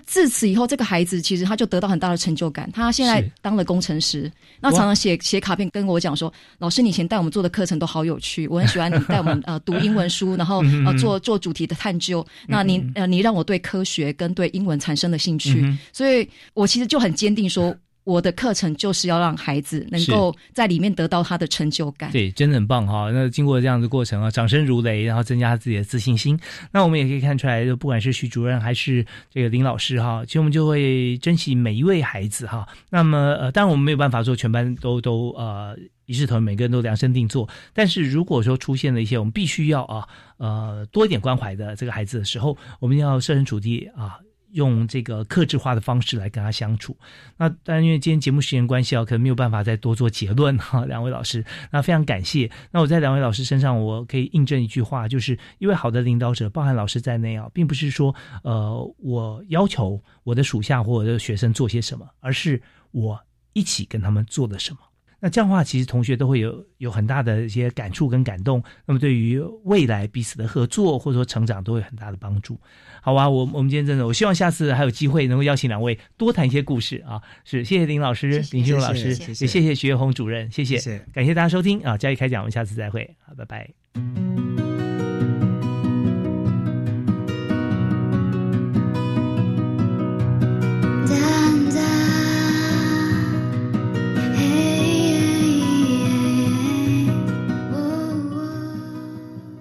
自此以后，这个孩子其实他就得到很大的成就感。他现在当了工程师，那常常写写卡片跟我讲说：“老师，你以前带我们做的课程都好有趣，我很喜欢你带我们呃 读英文书，然后呃做做主题的探究。那你呃你让我对科学跟对英文产生了兴趣，所以我其实就很坚定说。”我的课程就是要让孩子能够在里面得到他的成就感。对，真的很棒哈！那经过这样的过程啊，掌声如雷，然后增加自己的自信心。那我们也可以看出来，就不管是徐主任还是这个林老师哈，其实我们就会珍惜每一位孩子哈。那么呃，当然我们没有办法说全班都都呃一视同仁，每个人都量身定做。但是如果说出现了一些我们必须要啊呃多一点关怀的这个孩子的时候，我们要设身处地啊。用这个克制化的方式来跟他相处，那当然因为今天节目时间关系啊，可能没有办法再多做结论哈。两位老师，那非常感谢。那我在两位老师身上，我可以印证一句话，就是一位好的领导者，包含老师在内啊，并不是说呃我要求我的属下或我的学生做些什么，而是我一起跟他们做了什么。那这样的话，其实同学都会有有很大的一些感触跟感动。那么对于未来彼此的合作或者说成长，都会很大的帮助。好啊，我我们今天真的，我希望下次还有机会能够邀请两位多谈一些故事啊！是，谢谢林老师，林旭荣老师，也谢谢徐月红主任，谢谢，感谢大家收听啊！嘉义开讲，我们下次再会，好，拜拜。